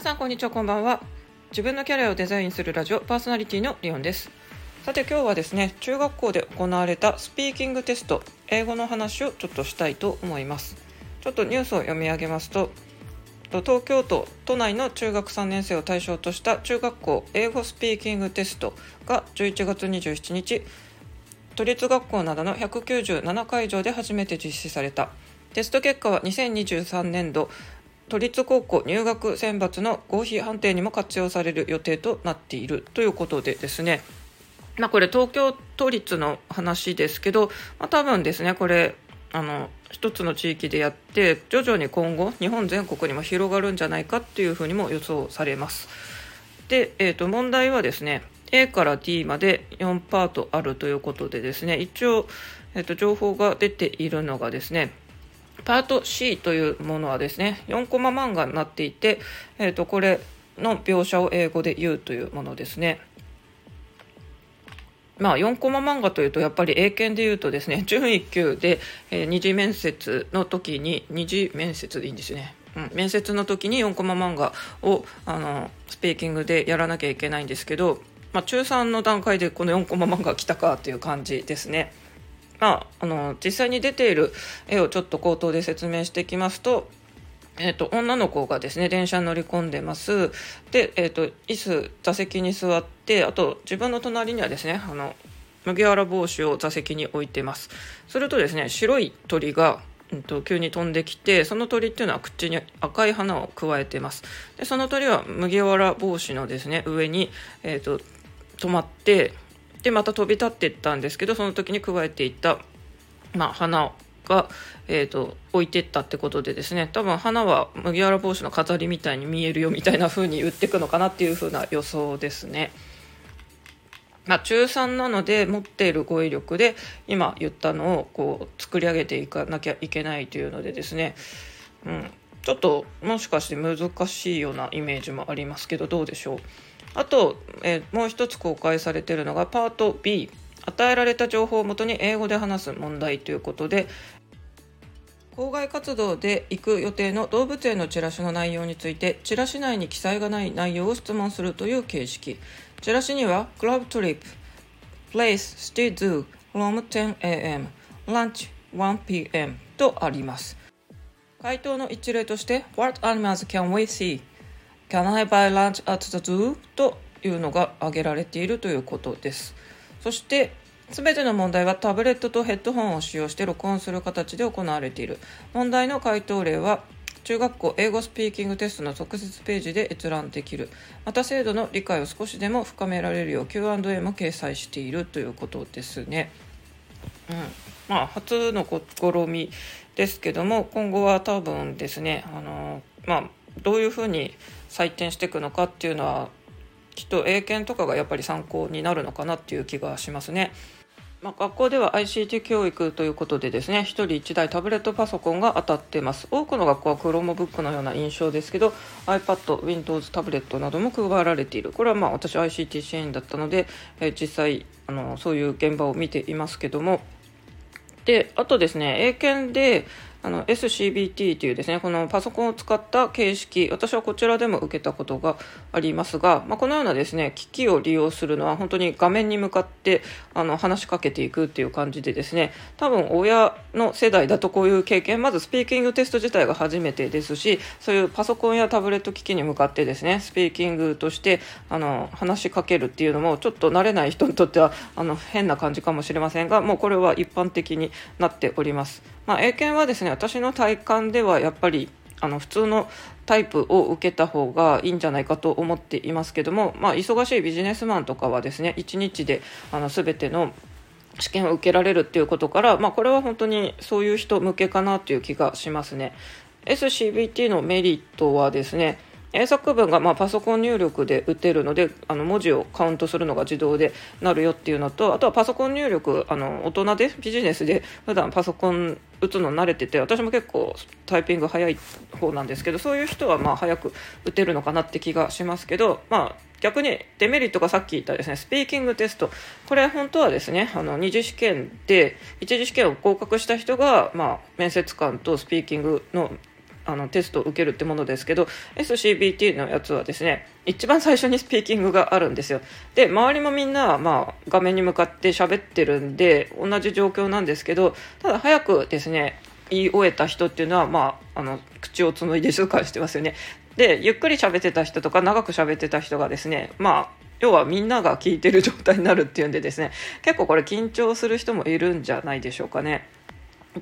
皆さんこんにちはこんばんは。自分のキャリアをデザインするラジオパーソナリティのリオンです。さて今日はですね中学校で行われたスピーキングテスト英語の話をちょっとしたいと思います。ちょっとニュースを読み上げますと東京都都内の中学3年生を対象とした中学校英語スピーキングテストが11月27日都立学校などの197会場で初めて実施された。テスト結果は2023年度都立高校入学選抜の合否判定にも活用される予定となっているということでですねまあ、これ東京都立の話ですけど、まあ、多分ですねこれあの一つの地域でやって徐々に今後日本全国にも広がるんじゃないかっていうふうにも予想されます。で、えー、と問題はですね A から D まで4パートあるということでですね一応、えー、と情報が出ているのがですねパート C というものはですね4コマ漫画になっていて、えー、とこれの描写を英語で言うというものですね。まあ、4コマ漫画というとやっぱり英検でいうとですね 準1級で、えー、二次面接の時に二次面接でいいんですね、うん、面接の時に4コマ漫画をあのスピーキングでやらなきゃいけないんですけど、まあ、中3の段階でこの4コマ漫画来たかという感じですね。まあ、あの実際に出ている絵をちょっと口頭で説明していきますとえーと、女の子がですね電車に乗り込んでます。で、えーと、椅子座席に座ってあと自分の隣にはですねあの麦わら帽子を座席に置いてます。するとですね白い鳥が、うんと、急に飛んできてその鳥っていうのは口に赤い花をくわえてます。でその鳥は麦わら帽子のですね上に、えー、と止まってでまた飛び立っていったんですけどその時にくわえていた、まあ、花が、えーと、置いてったってことでですね多分花は麦わら帽子の飾りみたいに見えるよみたいな風に言ってくのかなっていう風な予想ですね。まあ、中3なので持っている語彙力で今言ったのをこう作り上げていかなきゃいけないというのでですね、うん、ちょっともしかして難しいようなイメージもありますけどどうでしょう？あと、え、もう一つ公開されているのがパート B 与えられた情報をもとに英語で話す問題ということで校外活動で行く予定の動物園のチラシの内容についてチラシ内に記載がない内容を質問するという形式。チラシにはクラブトリップ Place Stay Do from 10am Lunch 1pm とあります。回答の一例として What animals can we see? Can I buy lunch at the zoo? というのが挙げられているということですそして全ての問題はタブレットとヘッドホンを使用して録音する形で行われている問題の回答例は中学校英語スピーキングテストの特設ページで閲覧できるまた制度の理解を少しでも深められるよう Q&A も掲載しているということですね。うんまあ、初の試みですけども今後は多分ですねあの、まあ、どういうふうに採点していくのかっていうのはきっと英検とかがやっぱり参考になるのかなっていう気がしますね。まあ、学校では ICT 教育ということでですね1人1台タブレットパソコンが当たってます。多くの学校は Chromebook のような印象ですけど iPad、Windows タブレットなども配られている。これはまあ私 ICT 支援だったので、えー、実際あのそういう現場を見ていますけども。であとですね英検であの SCBT というですねこのパソコンを使った形式私はこちらでも受けたことがありますが、まあ、このようなですね機器を利用するのは本当に画面に向かってあの話しかけていくっていう感じでですね多分親の世代だとこういう経験まずスピーキングテスト自体が初めてですしそういうパソコンやタブレット機器に向かってですねスピーキングとしてあの話しかけるっていうのもちょっと慣れない人にとってはあの変な感じかもしれませんがもうこれは一般的になっております。まあ、英検はですね私の体感ではやっぱりあの普通のタイプを受けた方がいいんじゃないかと思っていますけども、まあ、忙しいビジネスマンとかはですね1日であの全ての試験を受けられるっていうことから、まあ、これは本当にそういう人向けかなという気がしますね。SCBT のメリットはですね英作文がまパソコン入力で打てるのであの文字をカウントするのが自動でなるよっていうのとあとはパソコン入力あの大人でビジネスで普段パソコン打つの慣れてて私も結構タイピング早い方なんですけどそういう人はまあ早く打てるのかなって気がしますけどまあ逆にデメリットがさっき言ったですねスピーキングテスト。これ本当はですねあの二次試験で一次試験を合格した人が、まあ、面接官とスピーキングのあのテストを受けるってものですけど SCBT のやつはですね一番最初にスピーキングがあるんですよ。で周りもみんな、まあ、画面に向かって喋ってるんで同じ状況なんですけどただ早くですね言い終えた人っていうのは、まあ、あの口を紡いで静かにしてますよね。でゆっくり喋ってた人とか長く喋ってた人がですねまあ要はみんなが聞いてる状態になるっていうんでですね結構これ緊張する人もいるんじゃないでしょうかね。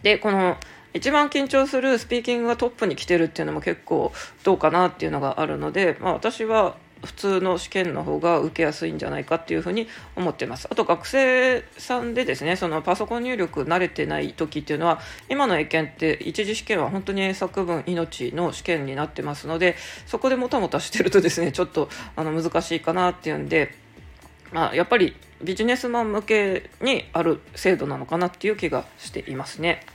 でこの一番緊張するスピーキングがトップに来てるっていうのも結構どうかなっていうのがあるので、まあ、私は普通の試験の方が受けやすいんじゃないかっていうふうに思ってますあと学生さんでですねそのパソコン入力慣れてない時っていうのは今の英検って一次試験は本当に英作文命の試験になってますのでそこでもたもたしてるとですねちょっとあの難しいかなっていうんで、まあ、やっぱりビジネスマン向けにある制度なのかなっていう気がしていますね。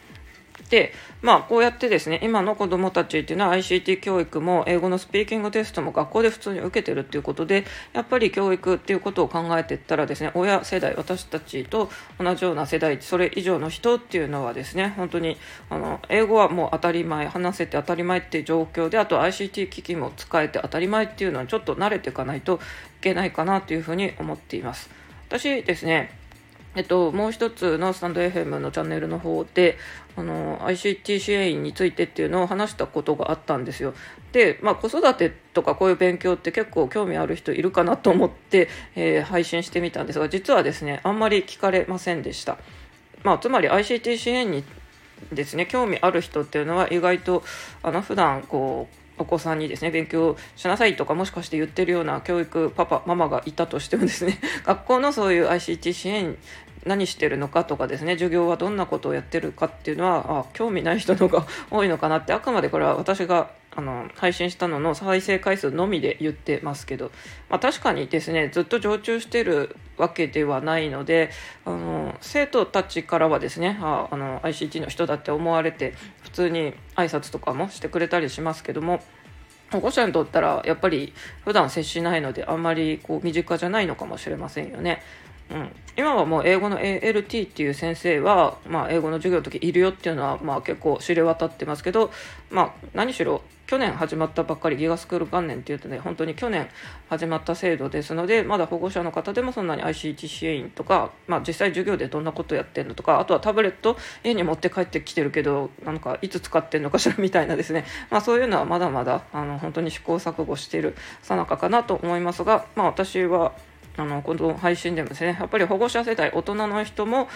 で、まあ、こうやってですね今の子どもたちっていうのは ICT 教育も英語のスピーキングテストも学校で普通に受けてるっていうことでやっぱり教育っていうことを考えていったらですね親世代私たちと同じような世代それ以上の人っていうのはですね本当にあの英語はもう当たり前話せて当たり前っていう状況であと ICT 機器も使えて当たり前っていうのはちょっと慣れていかないといけないかなというふうに思っています。私ですねえっと、もう一つのスタンド FM のチャンネルの方であの ICT 支援員についてっていうのを話したことがあったんですよ。で、まあ、子育てとかこういう勉強って結構興味ある人いるかなと思って、えー、配信してみたんですが実はですねあんまり聞かれませんでした。まあ、つまり ICT 支援にですね興味ある人っていうのは意外とあの普段こうお子さんにですね勉強しなさいとかもしかして言ってるような教育パパママがいたとしてもですね 学校のそういう ICT 支援何してるのかとかですね授業はどんなことをやってるかっていうのはあ興味ない人の方が多いのかなってあくまでこれは私があの配信したのの再生回数のみで言ってますけど、まあ、確かにですねずっと常駐してるわけではないのであの生徒たちからはですねああの ICT の人だって思われて普通に挨拶とかもしてくれたりしますけども保護者にとったらやっぱり普段接しないのであんまりこう身近じゃないのかもしれませんよね。うん、今はもう英語の ALT っていう先生は、まあ、英語の授業の時いるよっていうのは、まあ、結構知れ渡ってますけど、まあ、何しろ去年始まったばっかりギガスクール元年っていうとね本当に去年始まった制度ですのでまだ保護者の方でもそんなに ICT 支援員とか、まあ、実際授業でどんなことやってんのとかあとはタブレット家に持って帰ってきてるけどなんかいつ使ってんのかしらみたいなですね、まあ、そういうのはまだまだあの本当に試行錯誤しているさなかかなと思いますが、まあ、私はあのこの配信でもですねやっぱり保護者世代大人の人も、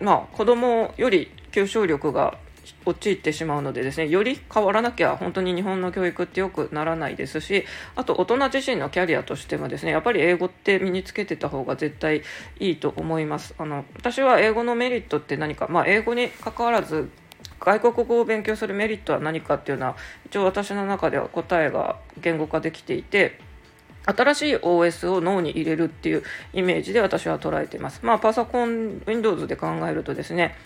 まあ、子供より吸収力が陥ってしまうのでですねより変わらなきゃ本当に日本の教育ってよくならないですしあと大人自身のキャリアとしてもですねやっぱり英語って身につけてた方が絶対いいと思います。あの私は英語のメリットって何か、まあ、英語に関わらず外国語を勉強するメリットは何かっていうのは一応私の中では答えが言語化できていて新しい OS を脳に入れるっていうイメージで私は捉えています。まあ、パソコン、Windows で考えるとですね、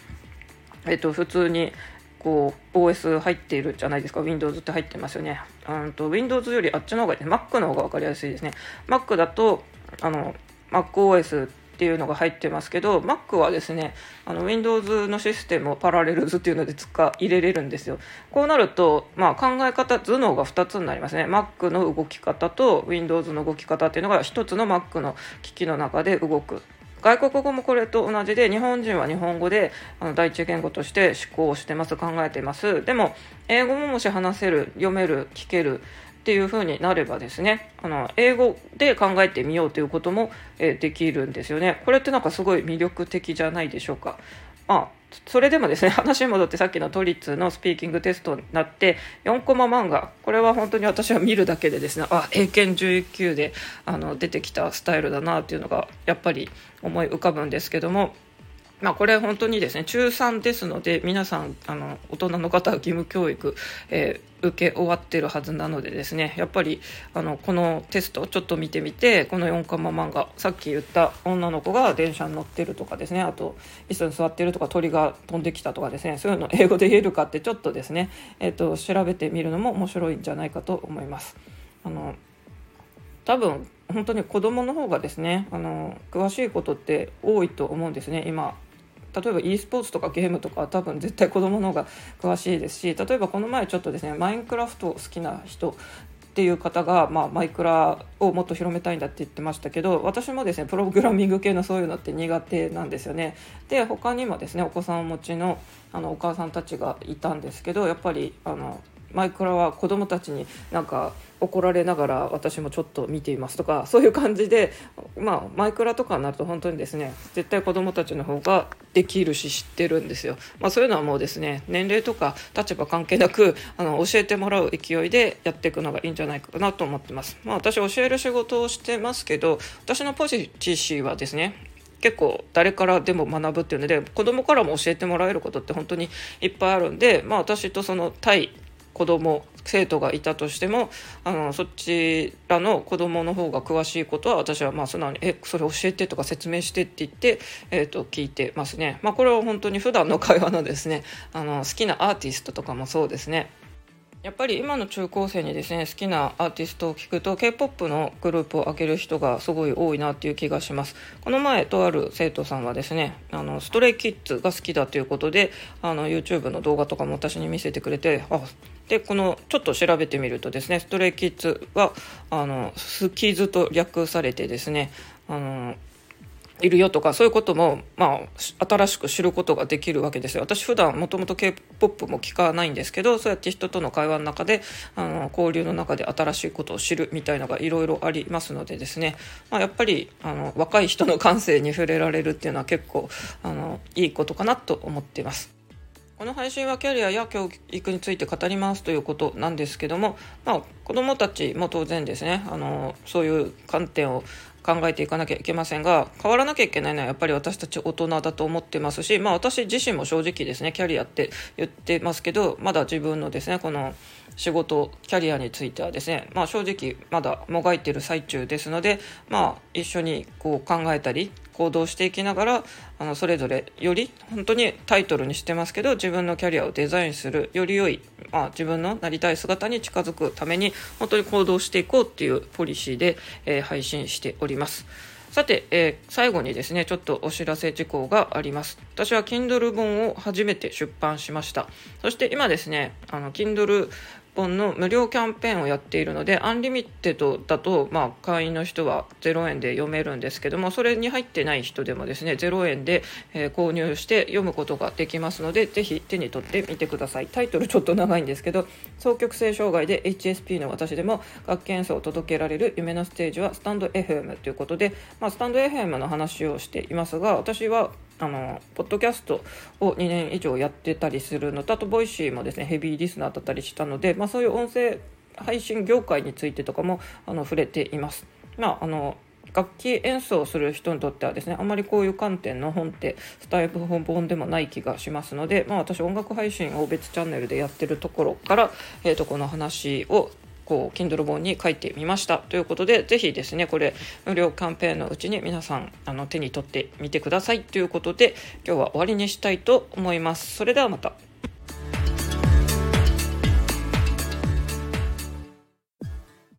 えっと、普通にこう OS 入っているじゃないですか。Windows って入ってますよね。うんと Windows よりあっちの方がいい Mac の方が分かりやすいですね。Mac だとあの MacOS っていうのが入ってますけど Mac はですねあの Windows のシステムをパラレルズっていうので使入れれるんですよ。こうなると、まあ、考え方頭脳が2つになりますね。Mac の動き方と Windows の動き方っていうのが1つの Mac の機器の中で動く。外国語もこれと同じで日本人は日本語であの第一言語として思考してます考えてます。でも英語ももし話せる読める聞けるっていう風になればですねあの英語で考えてみようということも、えできるんですよね。これってなんかすごい魅力的じゃないでしょうか。まあ、それでもですね 話に戻ってさっきの都立のスピーキングテストになって4コマ漫画。これは本当に私は見るだけでですねあ英検11級であの出てきたスタイルだなっていうのがやっぱり思い浮かぶんですけども。まあ、これ本当にですね中3ですので皆さんあの大人の方は義務教育、えー、受け終わってるはずなのでですねやっぱりあのこのテストをちょっと見てみてこの4コマ漫画さっき言った女の子が電車に乗ってるとかですねあと椅子に座ってるとか鳥が飛んできたとかですねそういうの英語で言えるかってちょっとですね、えーと、調べてみるのも面白いんじゃないかと思います。あの多分本当に子供の方がですねあの詳しいことって多いと思うんですね今例えば e スポーツとかゲームとかは多分絶対子供の方が詳しいですし例えばこの前ちょっとですねマインクラフト好きな人っていう方が、まあ、マイクラをもっと広めたいんだって言ってましたけど私もですねプログラミング系のそういうのって苦手なんですよね。で他にもですねお子さんをお持ちのあのお母さんたちがいたんですけどやっぱりあのマイクラは子供たちになんか怒られながら私もちょっと見ていますとかそういう感じで、まあ、マイクラとかになると本当にですね絶対子供たちの方ができるし知ってるんですよ、まあ、そういうのはもうですね年齢とか立場関係なくあの教えてもらう勢いでやっていくのがいいんじゃないかなと思ってます、まあ、私教える仕事をしてますけど私のポジティシーはですね結構誰からでも学ぶっていうので子供からも教えてもらえることって本当にいっぱいあるんで、まあ、私とその対子供生徒がいたとしてもあのそちらの子供の方が詳しいことは私はまあ素直に「えそれ教えて」とか説明してって言って、えー、と聞いてますね。まあ、これは本当に普段の会話のですねあの好きなアーティストとかもそうですね。やっぱり今の中高生にですね好きなアーティストを聞くと k p o p のグループを開ける人がすごい多いなっていう気がしますこの前とある生徒さんはですねあのストレイキッズが好きだということであの YouTube の動画とかも私に見せてくれてあでこのちょっと調べてみるとですねストレイキッズはあのスキーズと略されてですねあのいるよとかそういうことも、まあ、新しく知ることができるわけですよ。私普段もともと K-POP も聞かないんですけどそうやって人との会話の中であの交流の中で新しいことを知るみたいのがいろいろありますのでですね、まあ、やっぱりあの若い人の感性に触れられるっていうのは結構あのいいことかなと思っています。この配信はキャリアや教育について語りますということなんですけども、まあ、子どもたちも当然ですねあのそういう観点を考えていかなきゃいけませんが変わらなきゃいけないのはやっぱり私たち大人だと思ってますし、まあ、私自身も正直ですねキャリアって言ってますけどまだ自分のですねこの仕事キャリアについてはですね、まあ、正直まだもがいてる最中ですので、まあ、一緒にこう考えたり行動していきながらあのそれぞれより本当にタイトルにしてますけど自分のキャリアをデザインするより良い、まあ、自分のなりたい姿に近づくために本当に行動していこうっていうポリシーで、えー、配信しております。さて、えー、最後にですねちょっとお知らせ事項があります。私は Kindle 本を初めて出版しました。そして今ですねあの Kindle 本の無料キャンペーンをやっているのでアンリミテッドだと、まあ、会員の人は0円で読めるんですけどもそれに入ってない人でもですね0円で、えー、購入して読むことができますのでぜひ手に取ってみてください。タイトルちょっと長いんですけど双極性障害で HSP の私でも楽器演奏を届けられる夢のステージはスタンド FM ということで、まあ、スタンド FM の話をしていますが私はあのポッドキャストを2年以上やってたりするのとあとボイシーもですねヘビーリスナーだったりしたので、まあ、そういう音声配信業界についてとかもあの触れています。まあ、あの楽器演奏する人にとってはですねあんまりこういう観点の本ってスタイル本でもない気がしますので、まあ、私音楽配信を別チャンネルでやってるところから、えー、とこの話をこう Kindle 本に書いてみました。ということでぜひですねこれ無料キャンペーンのうちに皆さんあの手に取ってみてください。ということで今日は終わりにしたいと思います。それではまた。